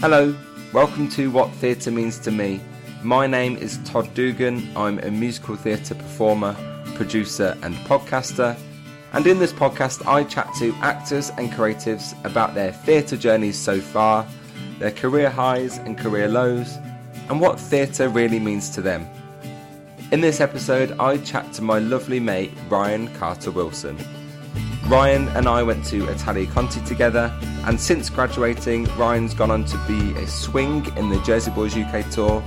Hello, welcome to What Theatre Means to Me. My name is Todd Dugan. I'm a musical theatre performer, producer, and podcaster. And in this podcast, I chat to actors and creatives about their theatre journeys so far, their career highs and career lows, and what theatre really means to them. In this episode, I chat to my lovely mate Ryan Carter Wilson. Ryan and I went to Italia Conti together, and since graduating, Ryan's gone on to be a swing in the Jersey Boys UK tour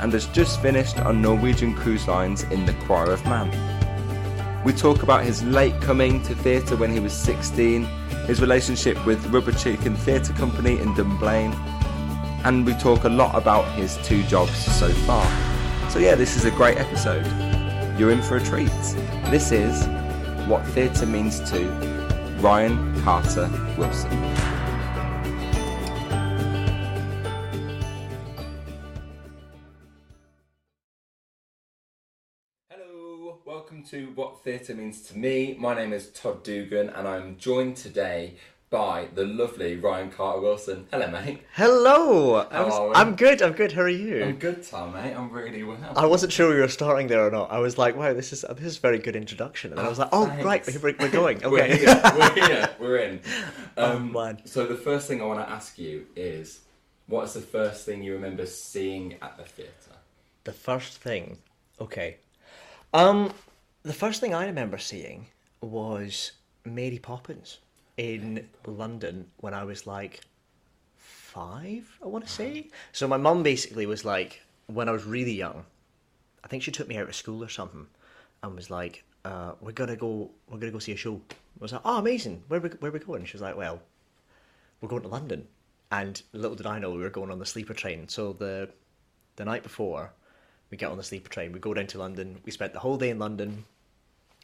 and has just finished on Norwegian Cruise Lines in the Choir of Man. We talk about his late coming to theatre when he was 16, his relationship with Rubber Chicken Theatre Company in Dunblane, and we talk a lot about his two jobs so far. So, yeah, this is a great episode. You're in for a treat. This is What Theatre Means to Ryan Carter Wilson. Hello, welcome to What Theatre Means to Me. My name is Todd Dugan, and I'm joined today by the lovely Ryan Carter Wilson. Hello, mate. Hello. How was, are we? I'm good. I'm good. How are you? I'm good, Tom, mate. I'm really well. I wasn't sure we were starting there or not. I was like, wow, this is this is a very good introduction. And I was like, oh, thanks. right, we're, we're going. We're Okay. here. We're here. We're in. Um, Oh, man. So the first thing I want to ask you is, what is the first thing you remember seeing at the theatre? the first thing, okay. Um, the first thing I remember seeing was Mary Poppins in London when I was like five, I want to say. So my mum basically was like, when I was really young, I think she took me out of school or something, and was like, uh, "We're gonna go, we're gonna go see a show." I was like, "Oh, amazing! Where we where we going?" She was like, "Well, we're going to London." And little did I know we were going on the sleeper train. So the the night before, we get on the sleeper train. We go down to London. We spent the whole day in London,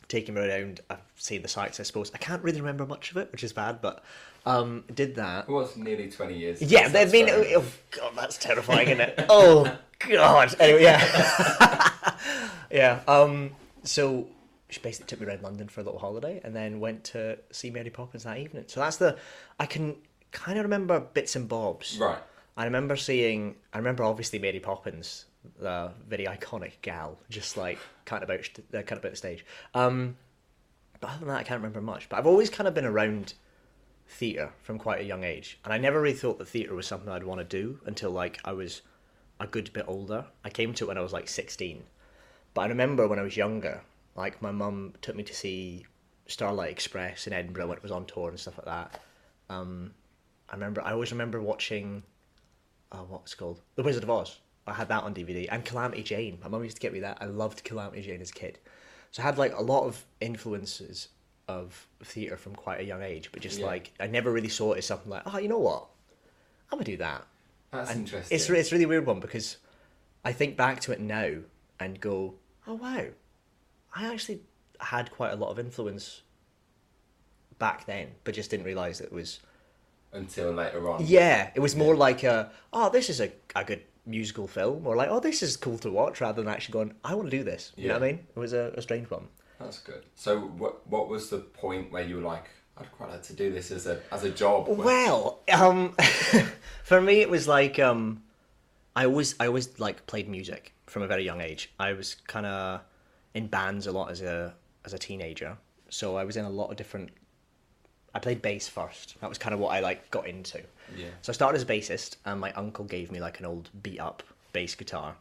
taking me around. I've seen the sights, I suppose. I can't really remember much of it, which is bad, but um, did that. It was nearly 20 years. ago, Yeah, so I that's mean, oh, god, that's terrifying, isn't it? Oh god. Anyway, yeah, yeah. Um, so she basically took me around London for a little holiday, and then went to see Mary Poppins that evening. So that's the I can kind of remember bits and bobs. Right. I remember seeing. I remember obviously Mary Poppins, the very iconic gal, just like kind of about uh, kind of about the stage. Um, but other than that, I can't remember much. But I've always kind of been around theatre from quite a young age, and I never really thought that theatre was something I'd want to do until like I was a good bit older. I came to it when I was like sixteen, but I remember when I was younger, like my mum took me to see Starlight Express in Edinburgh when it was on tour and stuff like that. Um, I remember. I always remember watching. Uh, what's called The Wizard of Oz. I had that on DVD and Calamity Jane. My mum used to get me that. I loved Calamity Jane as a kid, so I had like a lot of influences of theatre from quite a young age. But just Yeah. like I never really saw it as something like, oh, you know what, I'm gonna do that. That's And interesting. It's it's a really weird one because I think back to it now and go, oh wow, I actually had quite a lot of influence back then, but just didn't realize it was. Until later on. Yeah, it was more like a, oh, this is a, a good musical film, or like, oh, this is cool to watch, rather than actually going, I want to do this. You know what I mean? It was a, a strange one. That's good. So, what what was the point where you were like, I'd quite like to do this as a as a job? Well, um, for me, it was like um, I always I always like played music from a very young age. I was kind of in bands a lot as a as a teenager, so I was in a lot of different. I played bass first. That was kind of what I like got into. Yeah. So I started as a bassist, and my uncle gave me like an old beat up bass guitar,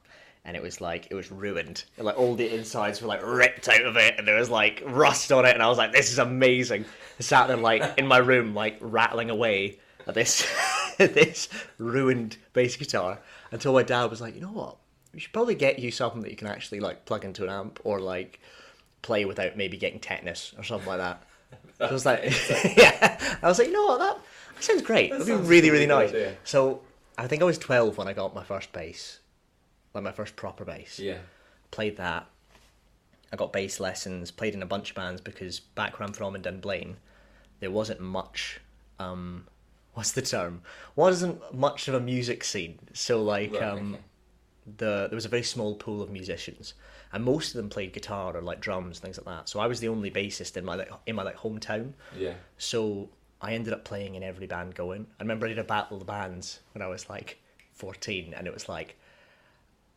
and it was like it was ruined. Like all the insides were like ripped out of it, and there was like rust on it, and I was like, "This is amazing." I sat there like in my room, like rattling away at this this ruined bass guitar until my dad was like, "You know what? We should probably get you something that you can actually like plug into an amp or like play without maybe getting tetanus or something like that." So I was like, "Yeah." I was like, "You know what? That, that sounds great. That'd be sounds really, really nice." idea. So I think I was twelve when I got my first bass, like my first proper bass. Yeah. Played that. I got bass lessons. Played in a bunch of bands because back where I'm from in Dunblane, there wasn't much. Um, what's the term? Wasn't much of a music scene. So like, Right, um, okay. the there was a very small pool of musicians, and most of them played guitar or like drums things like that. So I was the only bassist in my like in my like hometown. Yeah. So I ended up playing in every band going. I remember I did a battle of the bands when I was like 14, and it was like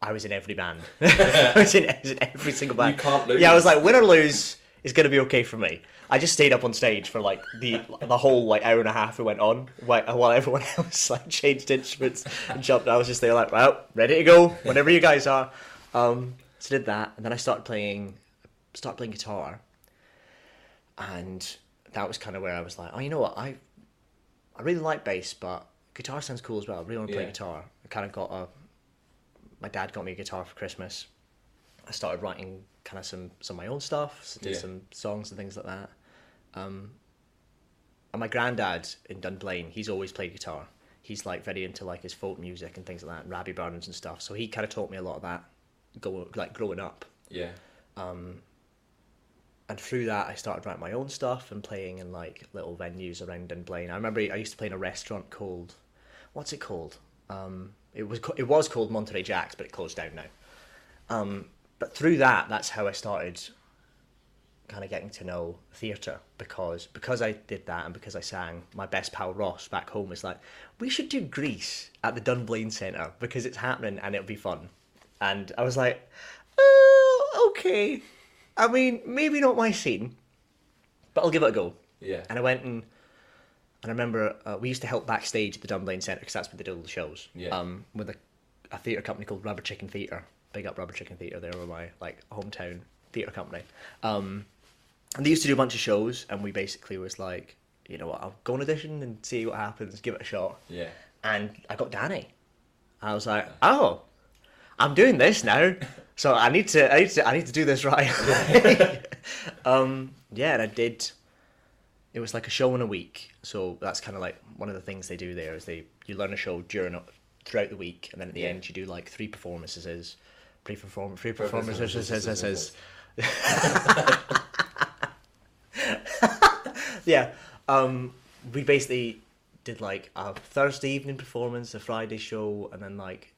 I was in every band. I, was in, I was in every single band. You can't lose. Yeah, I was like, win or lose is going to be okay for me. I just stayed up on stage for like the the whole like hour and a half it went on while, while everyone else like changed instruments and jumped. I was just there like, well, ready to go whenever you guys are. Um, so did that, and then I started playing, started playing guitar, and that was kind of where I was like, oh, you know what, I, I really like bass, but guitar sounds cool as well. I really want to play Yeah. guitar. I kind of got a, my dad got me a guitar for Christmas. I started writing kind of some some of my own stuff, so did Yeah. some songs and things like that. Um, and my granddad in Dunblane, he's always played guitar. He's like very into like his folk music and things like that, and Rabbie Burns and stuff. So he kind of taught me a lot of that, go like growing up. Yeah. Um, And through that, I started writing my own stuff and playing in like little venues around Dunblane. I remember I used to play in a restaurant called, what's it called? Um, it was it was called Monterey Jacks, but it closed down now. Um, but through that, that's how I started kind of getting to know theatre because because I did that and because I sang, my best pal Ross back home was like, we should do Grease at the Dunblane Centre because it's happening and it'll be fun. And I was like, oh, okay. I mean, maybe not my scene, but I'll give it a go. Yeah. And I went and and I remember uh, we used to help backstage at the Dunblane Centre because that's where they did all the shows. Yeah. Um, with a, a theatre company called Rubber Chicken Theatre. Big up Rubber Chicken Theatre. They were my like hometown theatre company. Um, and they used to do a bunch of shows, and we basically was like, you know what, I'll go on audition and see what happens, give it a shot. Yeah. And I got Danny. I was like, oh, I'm doing this now, so I need to, I need to, I need to do this right. um, yeah, and I did. It was like a show in a week, so that's kind of like one of the things they do there is they you learn a show during throughout the week, and then at the Yeah. end you do like three performances, pre perform three Performances. yeah. Um, we basically did like a Thursday evening performance, a Friday show, and then like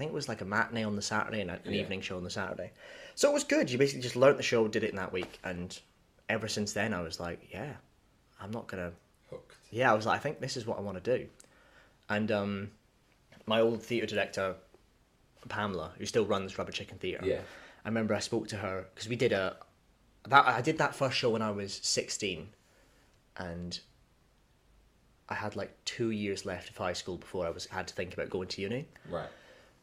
think it was like a matinee on the Saturday and an Yeah. evening show on the Saturday. So it was good. You basically just learnt the show, did it in that week, and ever since then I was like, yeah, I'm not gonna. Hooked. Yeah, I was like, I think this is what I want to do, and um, my old theatre director, Pamela, who still runs Rubber Chicken Theatre. Yeah. I remember I spoke to her because we did a that I did that first show when I was sixteen, and I had like two years left of high school before I was had to think about going to uni. Right.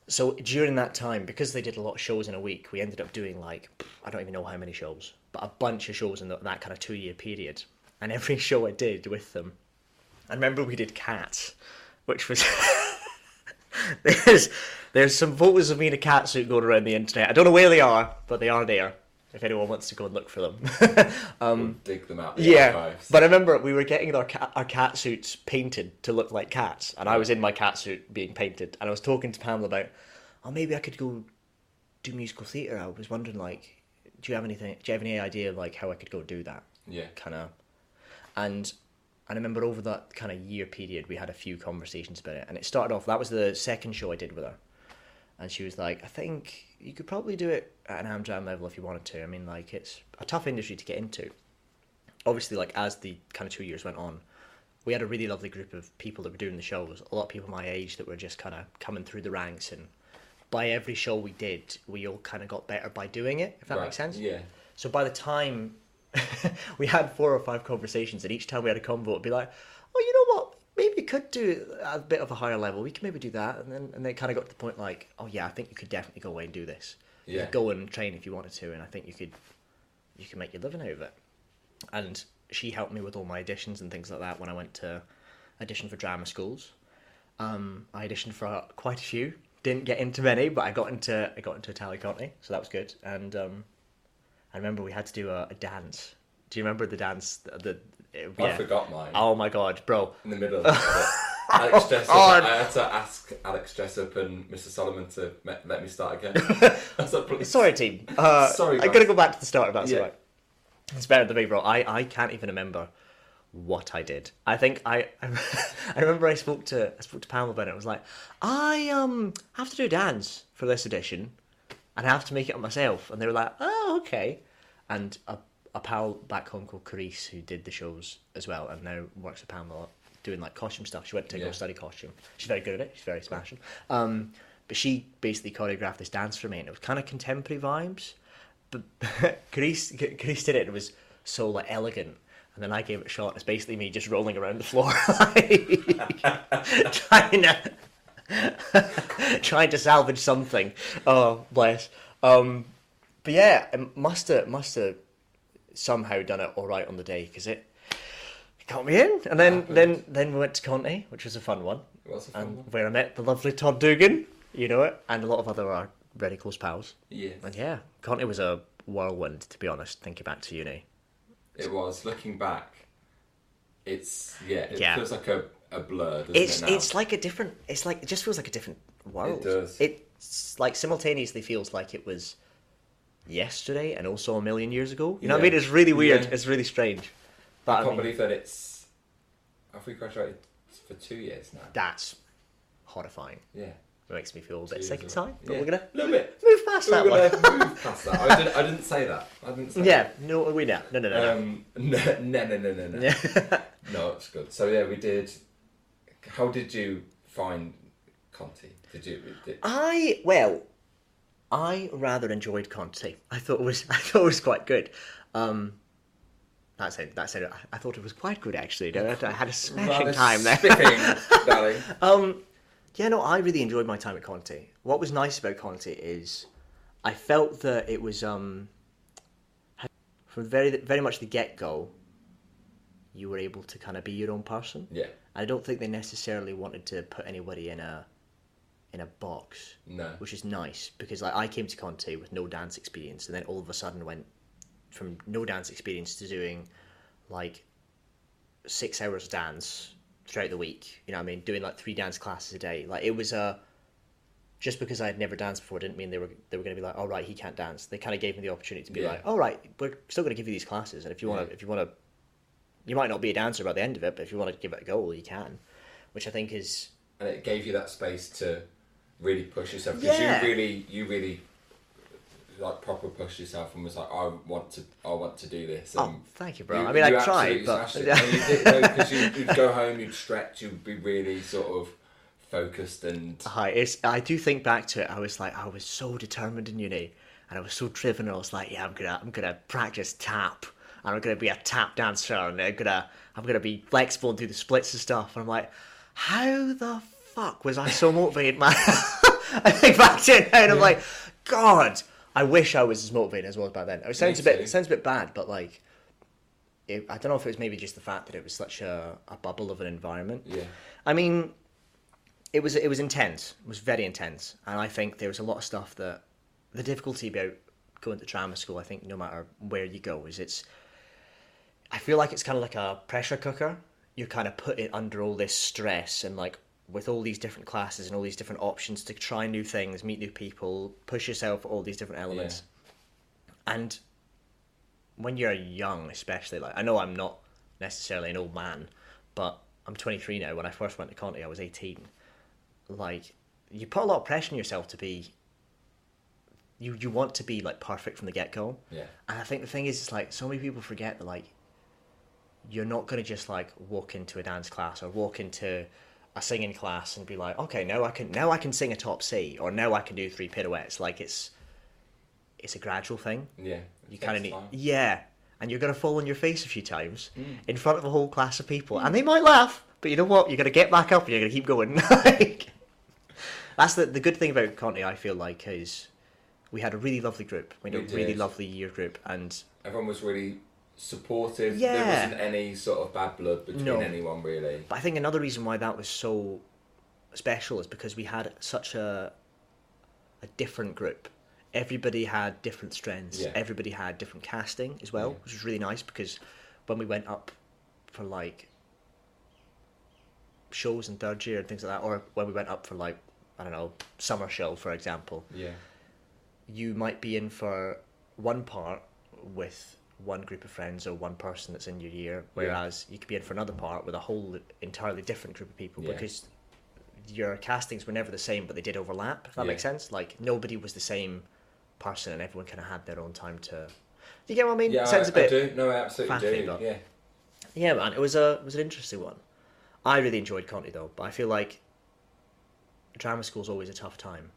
So during that time, because they did a lot of shows in a week, we ended up doing like I don't even know how many shows, but a bunch of shows in that that kind of two year period. And every show I did with them, I remember we did Cats, which was there's there's some photos of me in a cat suit going around the internet. I don't know where they are, but they are there. If anyone wants to go and look for them. We'll dig them out. The Um, Yeah, archives. but I remember we were getting our cat, our cat suits painted to look like cats, and I was in my cat suit being painted, and I was talking to Pamela about, oh, maybe I could go do musical theatre. I was wondering, like, do you have anything? Do you have any idea, like, how I could go do that? Yeah. Kind of, and and I remember over that kind of year period, we had a few conversations about it, and it started off. That was the second show I did with her, and she was like, I think you could probably do it at an Amjam level if you wanted to. I mean, like, it's a tough industry to get into obviously like as the kind of two years went on we had a really lovely group of people that were doing the shows a lot of people my age that were just kind of coming through the ranks and by every show we did we all kind of got better by doing it if that Right, makes sense Yeah. so by the time we had four or five conversations and each time we had a convo it'd be like oh you know what maybe you could do a bit of a higher level we can maybe do that and then and then it kind of got to the point like oh yeah i think you could definitely go away and do this you Yeah. could go and train if you wanted to and i think you could you could make your living out of it and she helped me with all my auditions and things like that when I went to audition for drama schools. Um, I auditioned for quite a few. Didn't get into many, but I got into I got into Italia Conti, so that was good. And um, I remember we had to do a, a dance. Do you remember the dance? The, the it- I forgot mine. Oh my god, bro! in the middle of it. Alex Jessup, God. I had to ask Alex Jessup and Mr. Solomon to me- let me start again. Like. Sorry, team. Uh, Sorry, I'm gonna go back to the start if that's Yeah. It's better than me, bro. I, I can't even remember what I did. I think I I remember I spoke to I spoke to Pam about it. I was like, I um have to do a dance for this edition, and I have to make it up myself. And they were like, oh okay. And a, a pal back home called Carice who did the shows as well, and now works at Pamela doing like costume stuff. She went to Yeah. go study costume. She's very good at it. She's very smashing. Um, but she basically choreographed this dance for me, and it was kind of contemporary vibes. But Carice, Carice did it. and It was so like elegant. And then I gave it a shot. It's basically me just rolling around the floor, like, trying to trying to salvage something. Oh, bless. Um, but yeah, it must have must have somehow done it all right on the day because it got me in. And then then then we went to Conti, which was a fun one, It was a fun and one. where I met the lovely Todd Dugan. You know it, and a lot of other our very close pals. Yeah, And yeah, Conti was a whirlwind to be honest. Thinking back to uni. It was. Looking back, it's yeah. It Yeah. feels like a, a blur. Doesn't It's it now? it's like a different. It's like it just feels like a different world. It does. It's like simultaneously feels like it was yesterday and also a million years ago. You know what I mean? It's really weird. Yeah. It's really strange. But I I can't mean, believe that it's. Have we graduated for two years now? that's horrifying. Yeah. It makes me feel a bit sick inside. But Yeah. we're gonna a little bit. move past that We're one. move past that. I didn't. I didn't say that. I didn't say. Yeah. No, we know. No, no, no, no. Um, no, no, no, no, no, no. Yeah. No, it's good. So yeah, we did. How did you find Conti? Did you? Did, I well, I rather enjoyed Conti. I thought it was I thought it was quite good. Um, that's it. That's it. I- thought it was quite good actually. I I had a smashing time there. spiffing. Um, yeah, no, I really enjoyed my time at Conti. What was nice about Conti is I felt that it was um from very very much the get go. You were able to kind of be your own person. Yeah. I don't think they necessarily wanted to put anybody in a in a box, No. which is nice because like I came to Conti with no dance experience, and then all of a sudden went from no dance experience to doing like six hours of dance throughout the week. You know, what I mean, doing like three dance classes a day. Like it was a just because I had never danced before didn't mean they were they were going to be like, all right, he can't dance. They kind of gave me the opportunity to be Yeah. like, all right, we're still going to give you these classes, and if you want to, Yeah. if you want to, you might not be a dancer by the end of it, but if you want to give it a go, you can. Which I think is and it gave you that space to really push yourself because Yeah. you really you really like proper pushed yourself and was like I want to I want to do this oh, and thank you, bro. you- I mean, I tried, but smashed it. And you did because you, you'd go home you'd stretch you'd be really sort of focused and Hi, it's, I do think back to it. I was like, I was so determined in uni, and I was so driven. I was like, yeah, I'm gonna, I'm gonna practice tap, and I'm gonna be a tap dancer, and I'm gonna, I'm gonna be flexible and do the splits and stuff. And I'm like, how the fuck was I so motivated, man? I think back to it now, and I'm like, God, I wish I was as motivated as I was back then. It sounds a bit, too. it sounds a bit bad, but like. It, I don't know if it was maybe just the fact that it was such a, a bubble of an environment. yeah I mean, it was it was intense. It was very intense, and I think there was a lot of stuff that the difficulty about going to drama school. I think no matter where you go, is it's. I feel like it's kind of like a pressure cooker. You're kind of put it under all this stress and like with all these different classes and all these different options to try new things, meet new people, push yourself all these different elements. And when you're young, especially like I know I'm not necessarily an old man, but I'm 23 now. When I first went to Conti, I was 18. Like you put a lot of pressure on yourself to be. You you want to be like perfect from the get go, yeah and I think the thing is, it's like so many people forget that like. You're not gonna just like walk into a dance class or walk into a singing in class and be like, okay, now I can now I can sing a top C or now I can do three pirouettes. Like it's, it's a gradual thing yeah you kind of need time. yeah and you're to fall on your face a few times Mm. in front of a whole class of people and they might laugh but you know what you're to get back up and you're to keep going like, that's the, the good thing about Conti I feel like is we had a really lovely group we had We a really lovely year group and everyone was really supportive Yeah. there wasn't any sort of bad blood between No. anyone really but I think another reason why that was so special is because we had such a a different group everybody had different strengths Yeah. everybody had different casting as well Yeah. which was really nice because when we went up for like shows in third year and things like that or when we went up for like i don't know summer show for example yeah you might be in for one part with one group of friends or one person that's in your year, whereas you could be in for another part with a whole entirely different group of people Yeah. because your castings were never the same, but they did overlap. If that Yeah. makes sense, like nobody was the same person, and everyone kind of had their own time to. Do you get what I mean? Yeah, Sounds I, a bit. I do. No, I absolutely do. but- Yeah. Yeah, man, it was a it was an interesting one. I really enjoyed Conti though, but I feel like drama school's always a tough time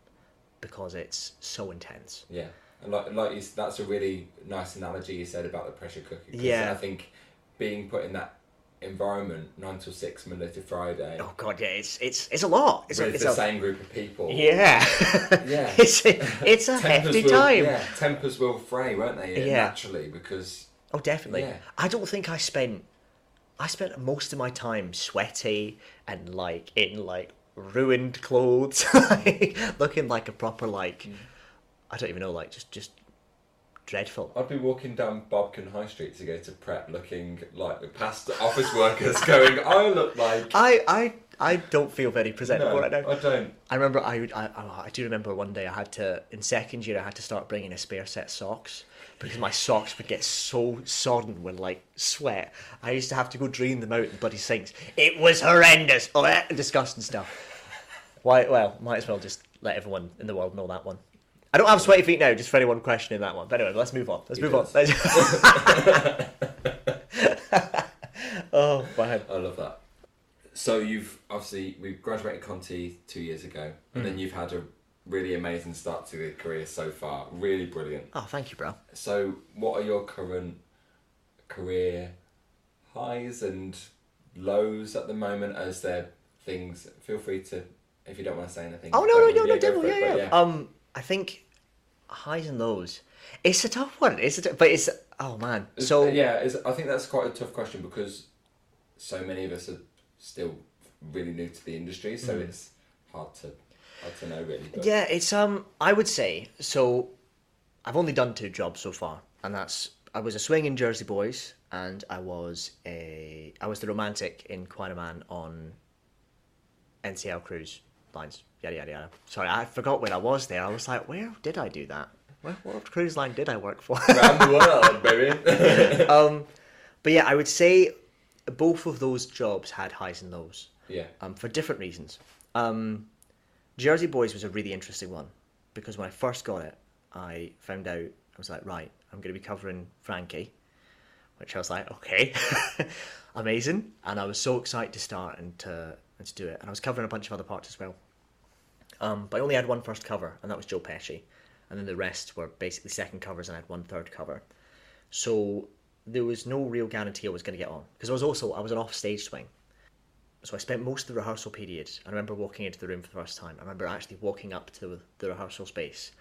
because it's so intense. Yeah, and like like you, that's a really nice analogy you said about the pressure cooker. Yeah. I think being put in that environment nine till six Monday to Friday Oh god, yeah, it's it's it's a lot. It's a, with it's the a same group of people. yeah, Yeah. it's a, it's a hefty will, time. Yeah, tempers will fray, won't they? Yeah. naturally because Oh, definitely. Yeah. I don't think I spent. I spent most of my time sweaty and like in like ruined clothes, like, looking like a proper like. Mm. I don't even know, like just just dreadful. I'd be walking down Bobcan High Street to go to prep, looking like the past office workers, going, "I look like." I I I don't feel very presentable No, right now. I don't. I remember I, I I I do remember one day I had to in second year I had to start bringing a spare set of socks because my socks would get so sodden with like sweat. I used to have to go drain them out in the bloody sinks. It was horrendous. Disgusting stuff. Why? Well, might as well just let everyone in the world know that one. I don't have sweaty feet now, just for anyone questioning that one. But anyway, let's move on. Let's He move on. oh. I love that. So you've obviously we graduated Conti two years ago, and then you've had a really amazing start to your career so far. Really brilliant. Oh, thank you, bro. So, what are your current career highs and lows at the moment? As there things, feel free to if you don't want to say anything. Oh no no no no, devil, yeah, yeah but Um, I think highs and lows. It's a tough one. It's a t- but it's oh man. It's- So yeah, I think that's quite a tough question because so many of us are still really new to the industry, so it's hard to hard to know really. But yeah, it's um. I would say so. I've only done two jobs so far, and that's I was a swing in Jersey Boys, and I was a I was the romantic in Choir of Man on NCL cruise lines. Yada yada yada. Sorry, I forgot where I was there. I was like, where did I do that? Where, what cruise line did I work for? around the world, baby. um, but yeah, I would say both of those jobs had highs and lows yeah, um, for different reasons. Um, Jersey Boys was a really interesting one because when I first got it, I found out I was like, right, I'm going to be covering Frankie, which I was like, okay, amazing, and I was so excited to start and to and to do it, and I was covering a bunch of other parts as well. Um, but I only had one first cover, and that was Joe Pesci, and then the rest were basically second covers, and I had one third cover. So there was no real guarantee I was going to get on because I was also I was an off stage swing. So I spent most of the rehearsal period. I remember walking into the room for the first time. I remember actually walking up to the, rehearsal space,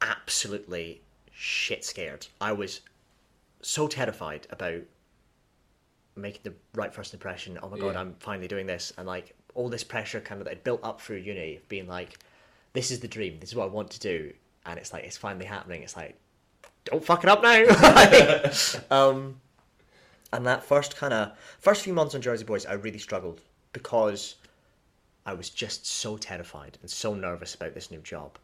absolutely shit scared. I was so terrified about making the right first impression. Oh my god, Yeah. I'm finally doing this, and like all this pressure kind of that had built up through uni, of being like, this is the dream. This is what I want to do, and it's like it's finally happening. It's like, don't fuck it up now. um, and that first kind of first few months on Jersey Boys, I really struggled because I was just so terrified and so nervous about this new job.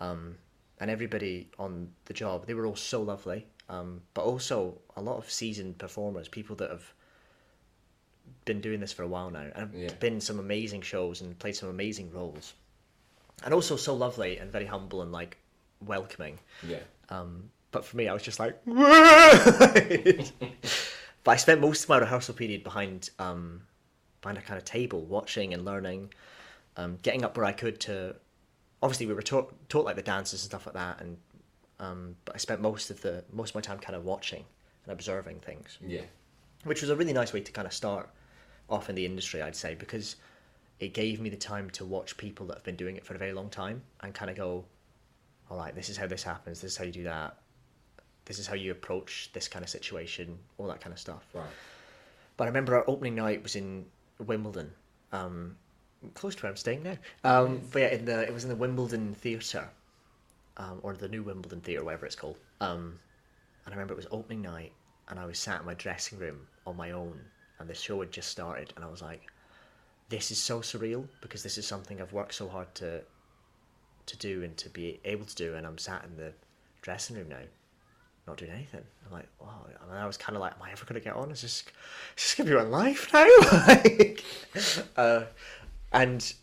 Um, and everybody on the job, they were all so lovely, um, but also a lot of seasoned performers, people that have been doing this for a while now, and have Yeah. been some amazing shows and played some amazing roles, and also so lovely and very humble and like welcoming. yeah. Um, but for me, I was just like, but I spent most of my rehearsal period behind um, behind a kind of table, watching and learning, um, getting up where I could to. Obviously, we were taught taught like the dances and stuff like that, and um, but I spent most of the most of my time kind of watching and observing things, Yeah, which was a really nice way to kind of start off in the industry, I'd say, because it gave me the time to watch people that have been doing it for a very long time and kind of go, all right, this is how this happens, this is how you do that, this is how you approach this kind of situation, all that kind of stuff. right. But I remember our opening night was in Wimbledon, um, close to where I'm staying now. Um, but yeah, in the it was in the Wimbledon Theatre, um, or the new Wimbledon Theatre, whatever it's called. Um, and I remember it was opening night, and I was sat in my dressing room on my own, and the show had just started, and I was like, "This is so surreal because this is something I've worked so hard to to do and to be able to do, and I'm sat in the dressing room now." Not doing anything. I'm like, wow. And I was kind of like, am I ever going to get on? Is this, is this to be my life now? like, uh, and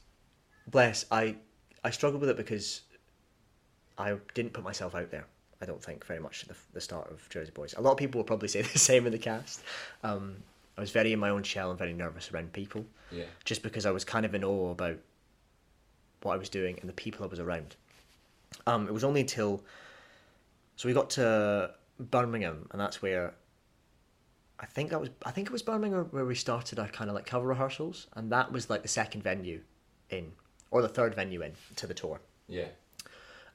bless, I, I struggled with it because I didn't put myself out there. I don't think very much at the, the start of Jersey Boys. A lot of people will probably say the same in the cast. Um, I was very in my own shell and very nervous around people, Yeah. just because I was kind of in awe about what I was doing and the people I was around. Um, it was only until so we got to Birmingham, and that's where I think that was I think it was Birmingham where we started our kind of like cover rehearsals, and that was like the second venue in or the third venue in to the tour. Yeah.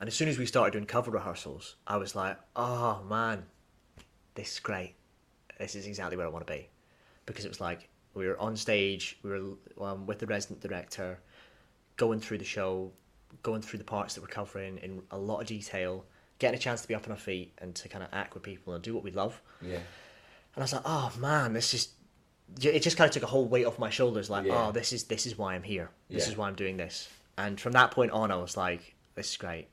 And as soon as we started doing cover rehearsals, I was like, oh man, this is great. This is exactly where I want to be. Because it was like, we were on stage, we were um, with the resident director, going through the show, going through the parts that we're covering in a lot of detail, getting a chance to be up on our feet and to kind of act with people and do what we love. Yeah. And I was like, oh man, this is. It just kind of took a whole weight off my shoulders. Like, Yeah. oh, this is this is why I'm here. This Yeah. is why I'm doing this. And from that point on, I was like, this is great.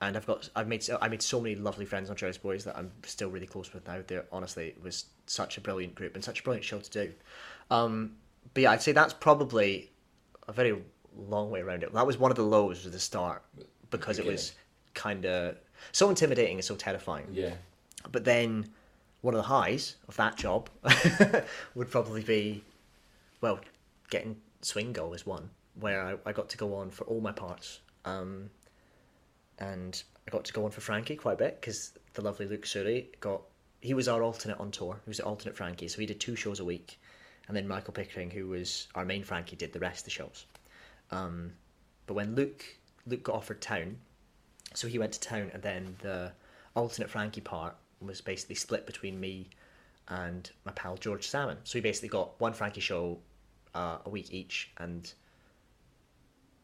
And I've got I've made so- I made so many lovely friends on Jersey Boys that I'm still really close with now. They're honestly it was such a brilliant group and such a brilliant show to do. Um, but yeah, I'd say that's probably a very long way around it. That was one of the lows at the start because it was kind of so intimidating and so terrifying. Yeah. But then one of the highs of that job would probably be, well, getting Swing Go is one, where I, I got to go on for all my parts. Um, and I got to go on for Frankie quite a bit because the lovely Luke Suri got, he was our alternate on tour. He was the alternate Frankie, so he did two shows a week. And then Michael Pickering, who was our main Frankie, did the rest of the shows. Um, but when Luke Luke got offered town, so he went to town, and then the alternate Frankie part was basically split between me and my pal George Salmon. So we basically got one Frankie show uh, a week each, and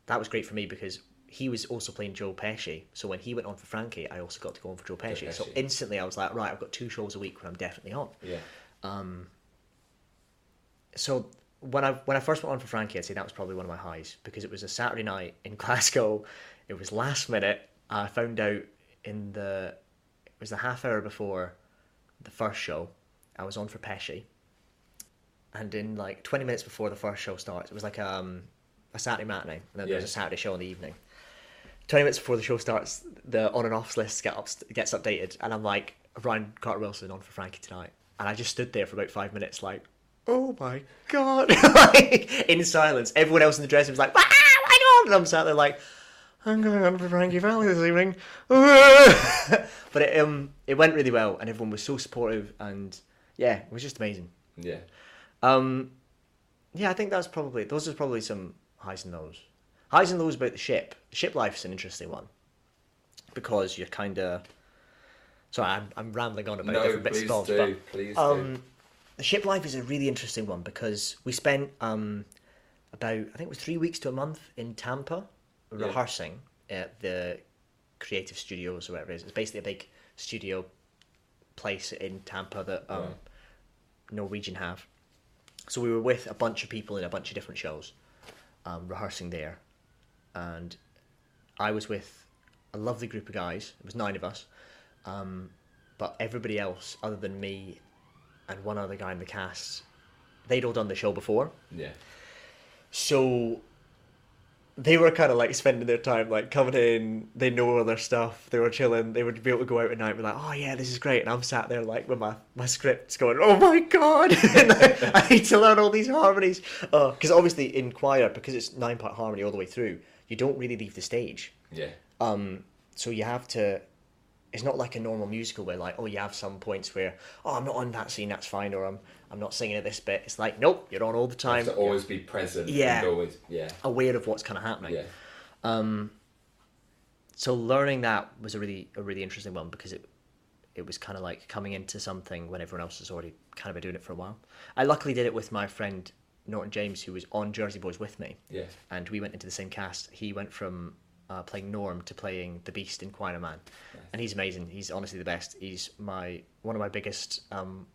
that was great for me because he was also playing Joe Pesci. So when he went on for Frankie, I also got to go on for Joe Pesci. So instantly I was like, right, I've got two shows a week when I'm definitely on Yeah. so when I when I first went on for Frankie, I'd say that was probably one of my highs because it was a Saturday night in Glasgow. It was last minute. I found out in the it was the half hour before the first show. I was on for Pesci, and in like twenty minutes before the first show starts, it was like um, a Saturday matinee, and then there's Yeah. a Saturday show in the evening. Twenty minutes before the show starts, the on and offs list get up, gets updated, and I'm like, Ryan Carter Wilson on for Frankie tonight, and I just stood there for about five minutes, like, oh my god, like, in silence. Everyone else in the dressing room was like, ah, my god, and I'm sat there like, I'm going on for Frankie Valli this evening, but it um it went really well, and everyone was so supportive, and yeah, it was just amazing. Yeah. Um, yeah, I think that's probably those are probably some highs and lows. Highs and lows about the ship. The ship life's an interesting one because you're kind of. Sorry, I'm, I'm rambling on about No, different bits and bobs, do. but Please um, do. the ship life is a really interesting one because we spent um, about I think it was three weeks to a month in Tampa Yeah. rehearsing at the creative studios or whatever it is. It's basically a big studio place in Tampa that um, Right. Norwegian have. So we were with a bunch of people in a bunch of different shows, um, rehearsing there, and I was with a lovely group of guys. It was nine of us, um, but everybody else, other than me and one other guy in the cast, they'd all done the show before. Yeah. So they were kind of like spending their time like coming in. They know all their stuff. They were chilling. They would be able to go out at night and be like, "Oh yeah, this is great." And I'm sat there like with my my scripts going, "Oh my god!" and I, I need to learn all these harmonies. Because obviously in choir, because it's nine part harmony all the way through, you don't really leave the stage. Yeah. Um, so you have to. It's not like a normal musical where like, oh, you have some points where, oh, I'm not on that scene, that's fine, or I'm I'm not singing at this bit. It's like, nope, you're on all the time. to always be present. Yeah. And always. Yeah. aware of what's kind of happening. Yeah. Um, So learning that was a really a really interesting one because it it was kind of like coming into something when everyone else has already kind of been doing it for a while. I luckily did it with my friend Norton James, who was on Jersey Boys with me, Yeah. and we went into the same cast. He went from uh, playing Norm to playing the Beast in Choir Man, and he's amazing. He's honestly the best. He's my one of my biggest. Um,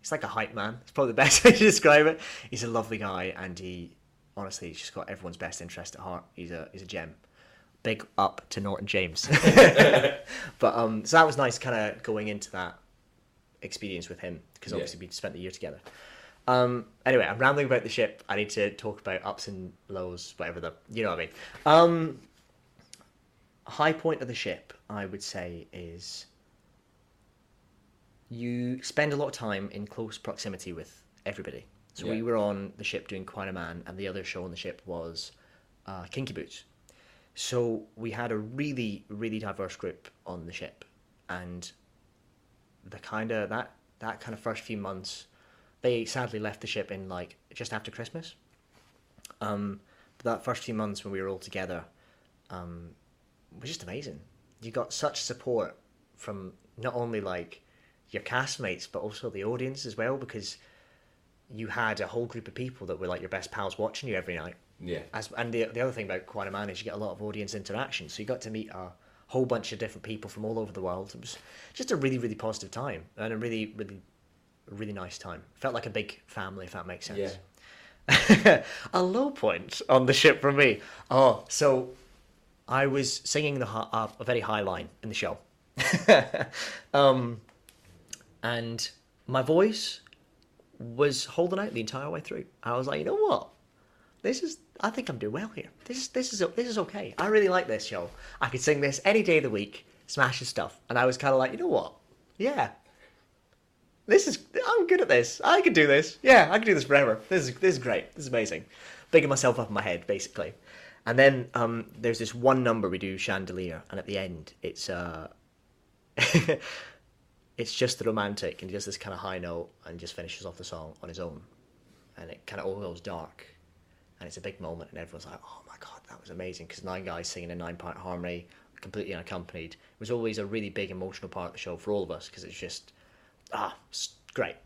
he's like a hype man. It's probably the best way to describe it. He's a lovely guy, and he honestly he's just got everyone's best interest at heart. He's a he's a gem. Big up to Norton James. but um, so that was nice, kind of going into that experience with him because Yeah. obviously we spent the year together. Um, anyway, I'm rambling about the ship. I need to talk about ups and lows, whatever the you know what I mean. Um, high point of the ship, I would say, is you spend a lot of time in close proximity with everybody. So we were on the ship doing Choir of Man, and the other show on the ship was uh, Kinky Boots. So we had a really, really diverse group on the ship, and the kind of that that kind of first few months, they sadly left the ship in like just after Christmas. Um, but that first few months when we were all together, um, was just amazing. You got such support from not only like your castmates but also the audience as well because you had a whole group of people that were like your best pals watching you every night. Yeah. As and the the other thing about Choir of Man is you get a lot of audience interaction, so you got to meet a whole bunch of different people from all over the world. It was just a really really positive time and a really really really nice time. Felt like a big family, if that makes sense. Yeah. a low point on the ship for me. Oh, so I was singing the uh, a very high line in the show, um, and my voice was holding out the entire way through. I was like, you know what, this is. I think I'm doing well here. This is this is this is okay. I really like this show. I could sing this any day of the week, smashing stuff. And I was kind of like, you know what, yeah, this is I'm good at this. I can do this. Yeah, I can do this forever. This is this is great. This is amazing. Bigging myself up in my head, basically. And then um, there's this one number we do chandelier, and at the end it's uh, it's just the romantic and just this kind of high note, and just finishes off the song on his own, and it kind of all goes dark, and it's a big moment, and everyone's like, "Oh my god, that was amazing!" Because nine guys singing a nine-part harmony, completely unaccompanied, it was always a really big emotional part of the show for all of us because it's just ah, great.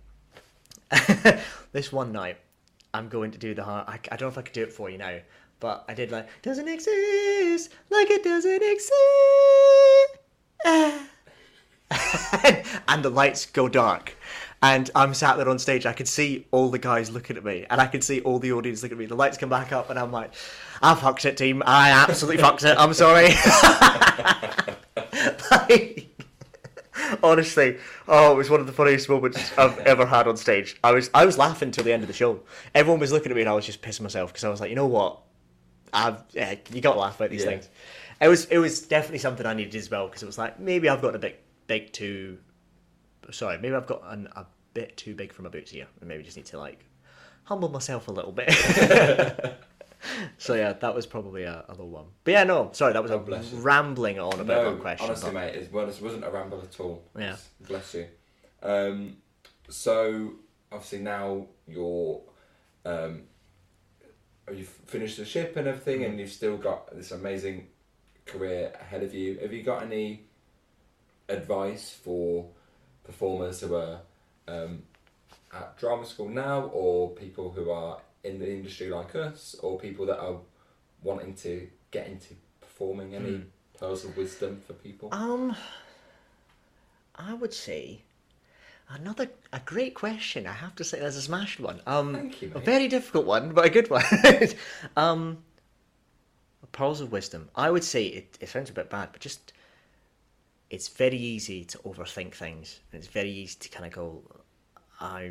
this one night, I'm going to do the heart. I, I don't know if I could do it for you now, but I did like doesn't exist like it doesn't exist. And the lights go dark. And I'm sat there on stage. I could see all the guys looking at me, and I could see all the audience looking at me. The lights come back up, and I'm like, "I fucked it, team. I absolutely fucked it. I'm sorry." Like, honestly, oh, it was one of the funniest moments I've ever had on stage. I was I was laughing till the end of the show. Everyone was looking at me, and I was just pissing myself because I was like, you know what, I've yeah, you got to laugh about these Yeah. things. It was it was definitely something I needed as well because it was like maybe I've got a bit big too. Sorry, maybe I've got an, a bit too big for my boots here, and maybe just need to like humble myself a little bit. so yeah, that was probably a, a low one. But yeah, no, sorry, that was Oh, a rambling on about no, one question. honestly, but- mate, it, well, it wasn't a ramble at all. Yeah. Bless you. Um, so obviously now you're, um, you've finished the ship and everything, Mm. and you've still got this amazing career ahead of you. Have you got any advice for performers who are um, at drama school now, or people who are in the industry like us, or people that are wanting to get into performing? Any Mm. pearls of wisdom for people? Um, I would say another a great question. I have to say, there's a smashed one. Um, Thank you, a very difficult one, but a good one. um, pearls of wisdom. I would say it. It sounds a bit bad, but just it's very easy to overthink things, and it's very easy to kind of go, I,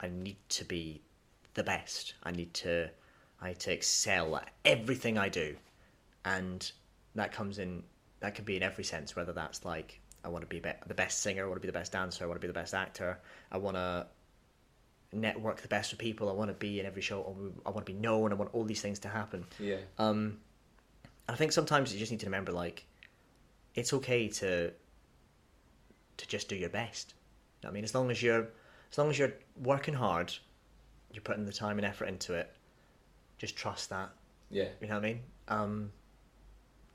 I need to be the best. I need to, I need to excel at everything I do, and that comes in. That can be in every sense, whether that's like I want to be, the best singer, I want to be the best dancer, I want to be the best actor, I want to network the best with people, I want to be in every show, I want to be known, I want all these things to happen. Yeah. Um, I think sometimes you just need to remember, like, it's okay to to just do your best. You know I mean, as long as you're as long as you're working hard, you're putting the time and effort into it. Just trust that. Yeah. You know what I mean? Um,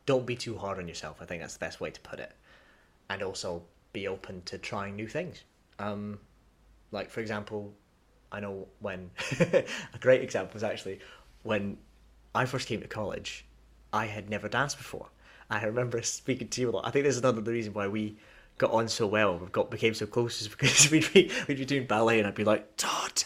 don't be too hard on yourself. I think that's the best way to put it. And also be open to trying new things. Um, like for example, I know when a great example is actually when I first came to college, I had never danced before. I remember speaking to you a lot. I think there's another reason why we got on so well. We got became so close is because we'd be we'd be doing ballet and I'd be like, Todd,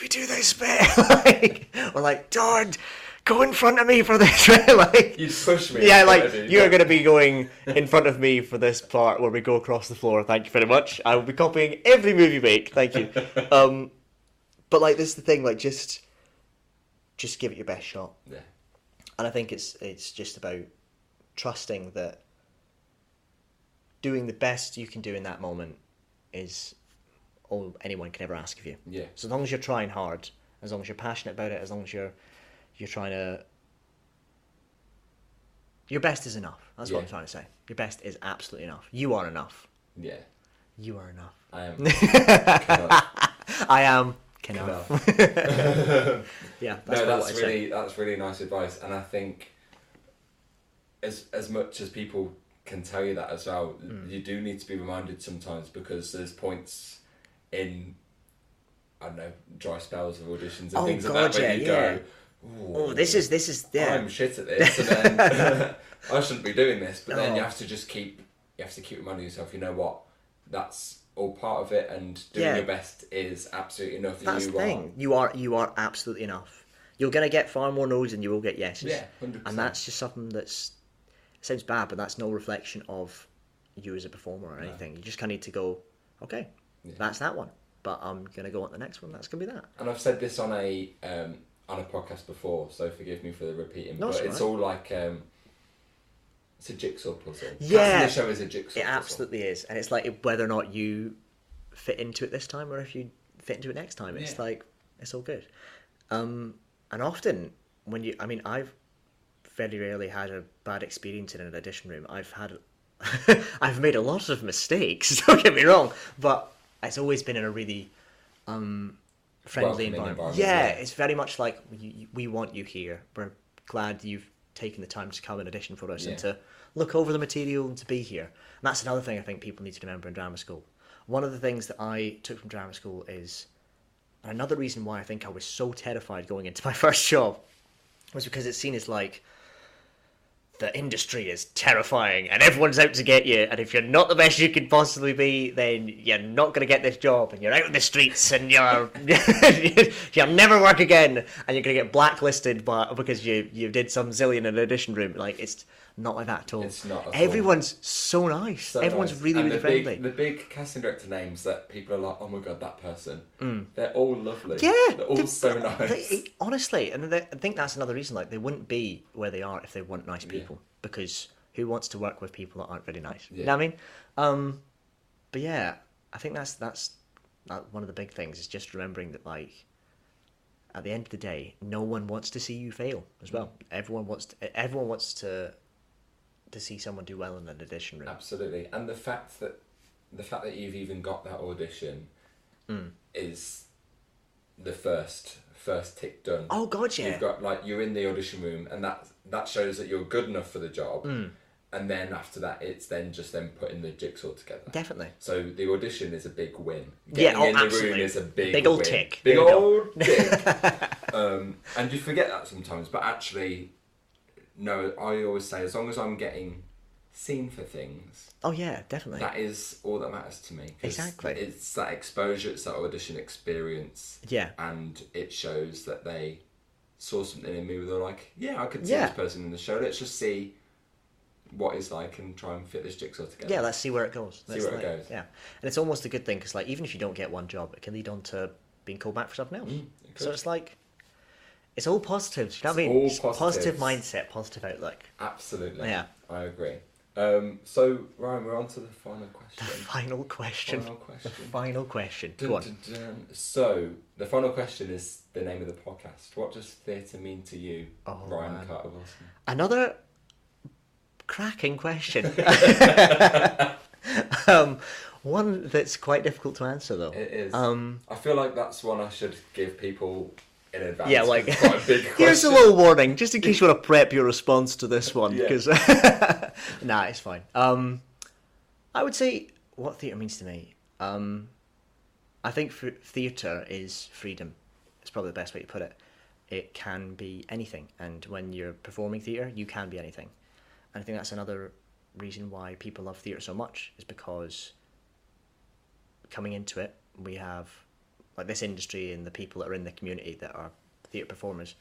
we do this bit? like, or like, Todd, go in front of me for this bit. like, You push me. yeah, like front you are going to be going in front of me for this part where we go across the floor. Thank you very much. I will be copying every move you make. Thank you. Um, but like this is the thing. Like just, just give it your best shot. Yeah. And I think it's it's just about trusting that doing the best you can do in that moment is all anyone can ever ask of you. Yeah. So as long as you're trying hard, as long as you're passionate about it, as long as you're you're trying to your best is enough. That's what I'm trying to say. Your best is absolutely enough. You are enough. Yeah. You are enough. I am. I am cannot. Yeah, that's no, that's really that's really nice advice, and I think as as much as people can tell you that as well, Hmm. you do need to be reminded sometimes because there's points in I don't know dry spells of auditions and Oh, things like that where yeah, you yeah. go, Oh, this is this is yeah. I'm shit at this, and then I shouldn't be doing this. But then you Oh. have to just keep you have to keep reminding yourself. You know what? That's all part of it, and doing Yeah. your best is absolutely enough. That's you the thing. You are you are absolutely enough. You're gonna get far more no's than you will get yeses. Yeah, 100%. And that's just something that's sounds bad, but that's no reflection of you as a performer or anything. You just kind of need to go, okay, that's that one. But I'm gonna go on to the next one. That's gonna be that. and I've said this on a um, on a podcast before, so forgive me for the repeating. No, but it's it's all all like um, it's a jigsaw puzzle. Yeah. The show is a jigsaw. It puzzle. absolutely is, and it's like whether or not you fit into it this time or if you fit into it next time. It's Yeah. like it's all good. Um, and often when you, I mean, I've very rarely had a bad experience in an audition room. I've had, I've made a lot of mistakes. Don't get me wrong, but it's always been in a really um, friendly environment. environment, Yeah, yeah. it's very much like you- we want you here. We're glad you've taken the time to come and audition for us and to look over the material and to be here. And that's another thing I think people need to remember in drama school. One of the things that I took from drama school is another reason why I think I was so terrified going into my first job was because it's seen as like the industry is terrifying and everyone's out to get you and if you're not the best you could possibly be then you're not going to get this job and you're out in the streets and you're you'll never work again and you're going to get blacklisted by, because you you did some zillion in an audition room. Like it's not like that at all It's not at all. everyone's so nice So everyone's nice. really And really the big- friendly the big casting director names that people are like, oh my god, that person. They're all lovely. Mm. Yeah, they're all so nice. they- honestly, and I think that's another reason. Like they wouldn't be where they are if they weren't nice people. Because who wants to work with people that aren't very nice? You know what I mean? Um, but yeah, I think that's that's that one of the big things is just remembering that like at the end of the day, no one wants to see you fail as well. Everyone wants to, everyone wants to to see someone do well in an audition room. Absolutely, and the fact that the fact that you've even got that audition Mm. is the first first tick done. Oh god, yeah. You've got like you're in the audition room, and that that shows that you're good enough for the job. Mm. And then after that, it's then just then putting the jigsaw together. Definitely. So the audition is a big win. Yeah, Getting oh, in the absolutely. room is a big Big old win. tick. Big we old tick. um, and you forget that sometimes, but actually, no. I always say as long as I'm getting seen for things, Oh yeah, definitely. that is all that matters to me. Exactly. It's that exposure, it's that audition experience. Yeah. And it shows that they saw something in me where they're like, yeah, I could see Yeah. this person in the show. Let's just see what it's like and try and fit this jigsaw together. Yeah, let's see where it goes. See Let's where it goes. Yeah, and it's almost a good thing because, like, even if you don't get one job, it can lead on to being called back for something else. Mm, so it's like, it's all positive. You know what I mean? all It's positive mindset, positive outlook. Absolutely. Yeah. I agree. Um, so, Ryan, we're on to the final question. Final question. Final question. The final question. Dun, dun, dun. So, the final question is the name of the podcast. What does theatre mean to you, Oh, Ryan man. Carter Wilson? Another cracking question. um, one that's quite difficult to answer, though. It is. Um, I feel like that's one I should give people in advance. yeah, like quite a big here's a little warning, just in case you want to prep your response to this one. Yeah. Because nah, it's fine. Um, I would say what theatre means to me. Um, I think theatre is freedom. It's probably the best way to put it. It can be anything, and when you're performing theatre, you can be anything. And I think that's another reason why people love theatre so much is because coming into it, we have like this industry and the people that are in the community that are theatre performers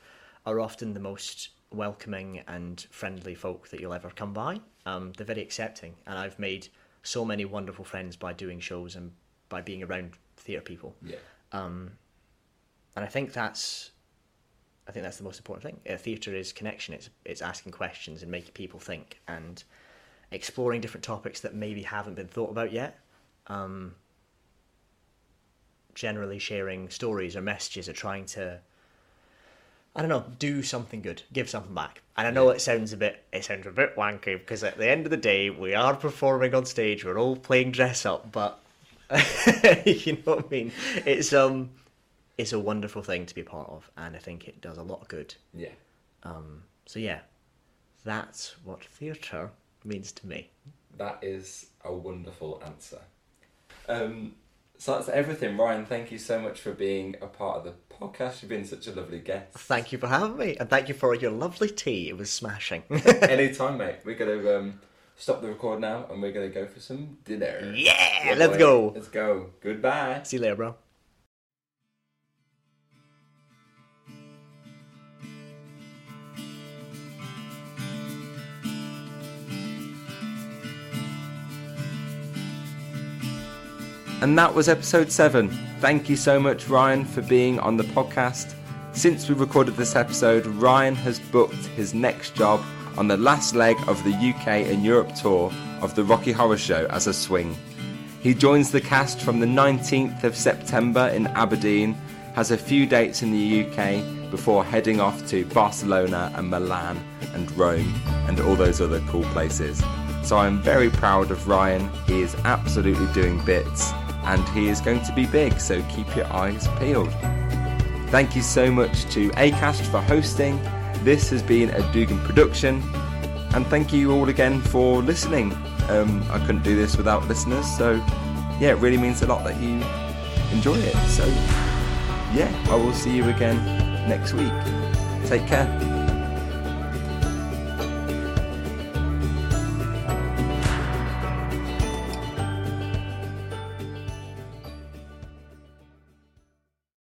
are often the most welcoming and friendly folk that you'll ever come by. Um, they're very accepting, and I've made so many wonderful friends by doing shows and by being around theatre people. Yeah. Um, and I think that's, I think that's the most important thing. Uh, theatre is connection. It's it's asking questions and making people think and exploring different topics that maybe haven't been thought about yet. Um, generally sharing stories or messages or trying to I don't know, do something good, give something back. And I know it sounds a bit it sounds a bit wanky because at the end of the day we are performing on stage, we're all playing dress up, but you know what I mean? It's um it's a wonderful thing to be part of and I think it does a lot of good. Yeah. Um so yeah. That's what theatre means to me. That is a wonderful answer. Um, so that's everything, Ryan. Thank you so much for being a part of the podcast. You've been such a lovely guest. Thank you for having me, and thank you for your lovely tea. It was smashing. Anytime, mate. We're gonna um, stop the record now, and we're gonna go for some dinner. Yeah, let's go. Let's go. Goodbye. See you later, bro. And that was episode 7. Thank you so much, Ryan, for being on the podcast. Since we recorded this episode, Ryan has booked his next job on the last leg of the UK and Europe tour of the Rocky Horror Show as a swing. He joins the cast from the 19th of September in Aberdeen, has a few dates in the UK before heading off to Barcelona and Milan and Rome and all those other cool places. So I'm very proud of Ryan. He is absolutely doing bits and he is going to be big, so keep your eyes peeled. Thank you so much to ACAST for hosting. This has been a Dugan production, and thank you all again for listening. Um, I couldn't do this without listeners, so yeah, it really means a lot that you enjoy it. So yeah, I will see you again next week. Take care.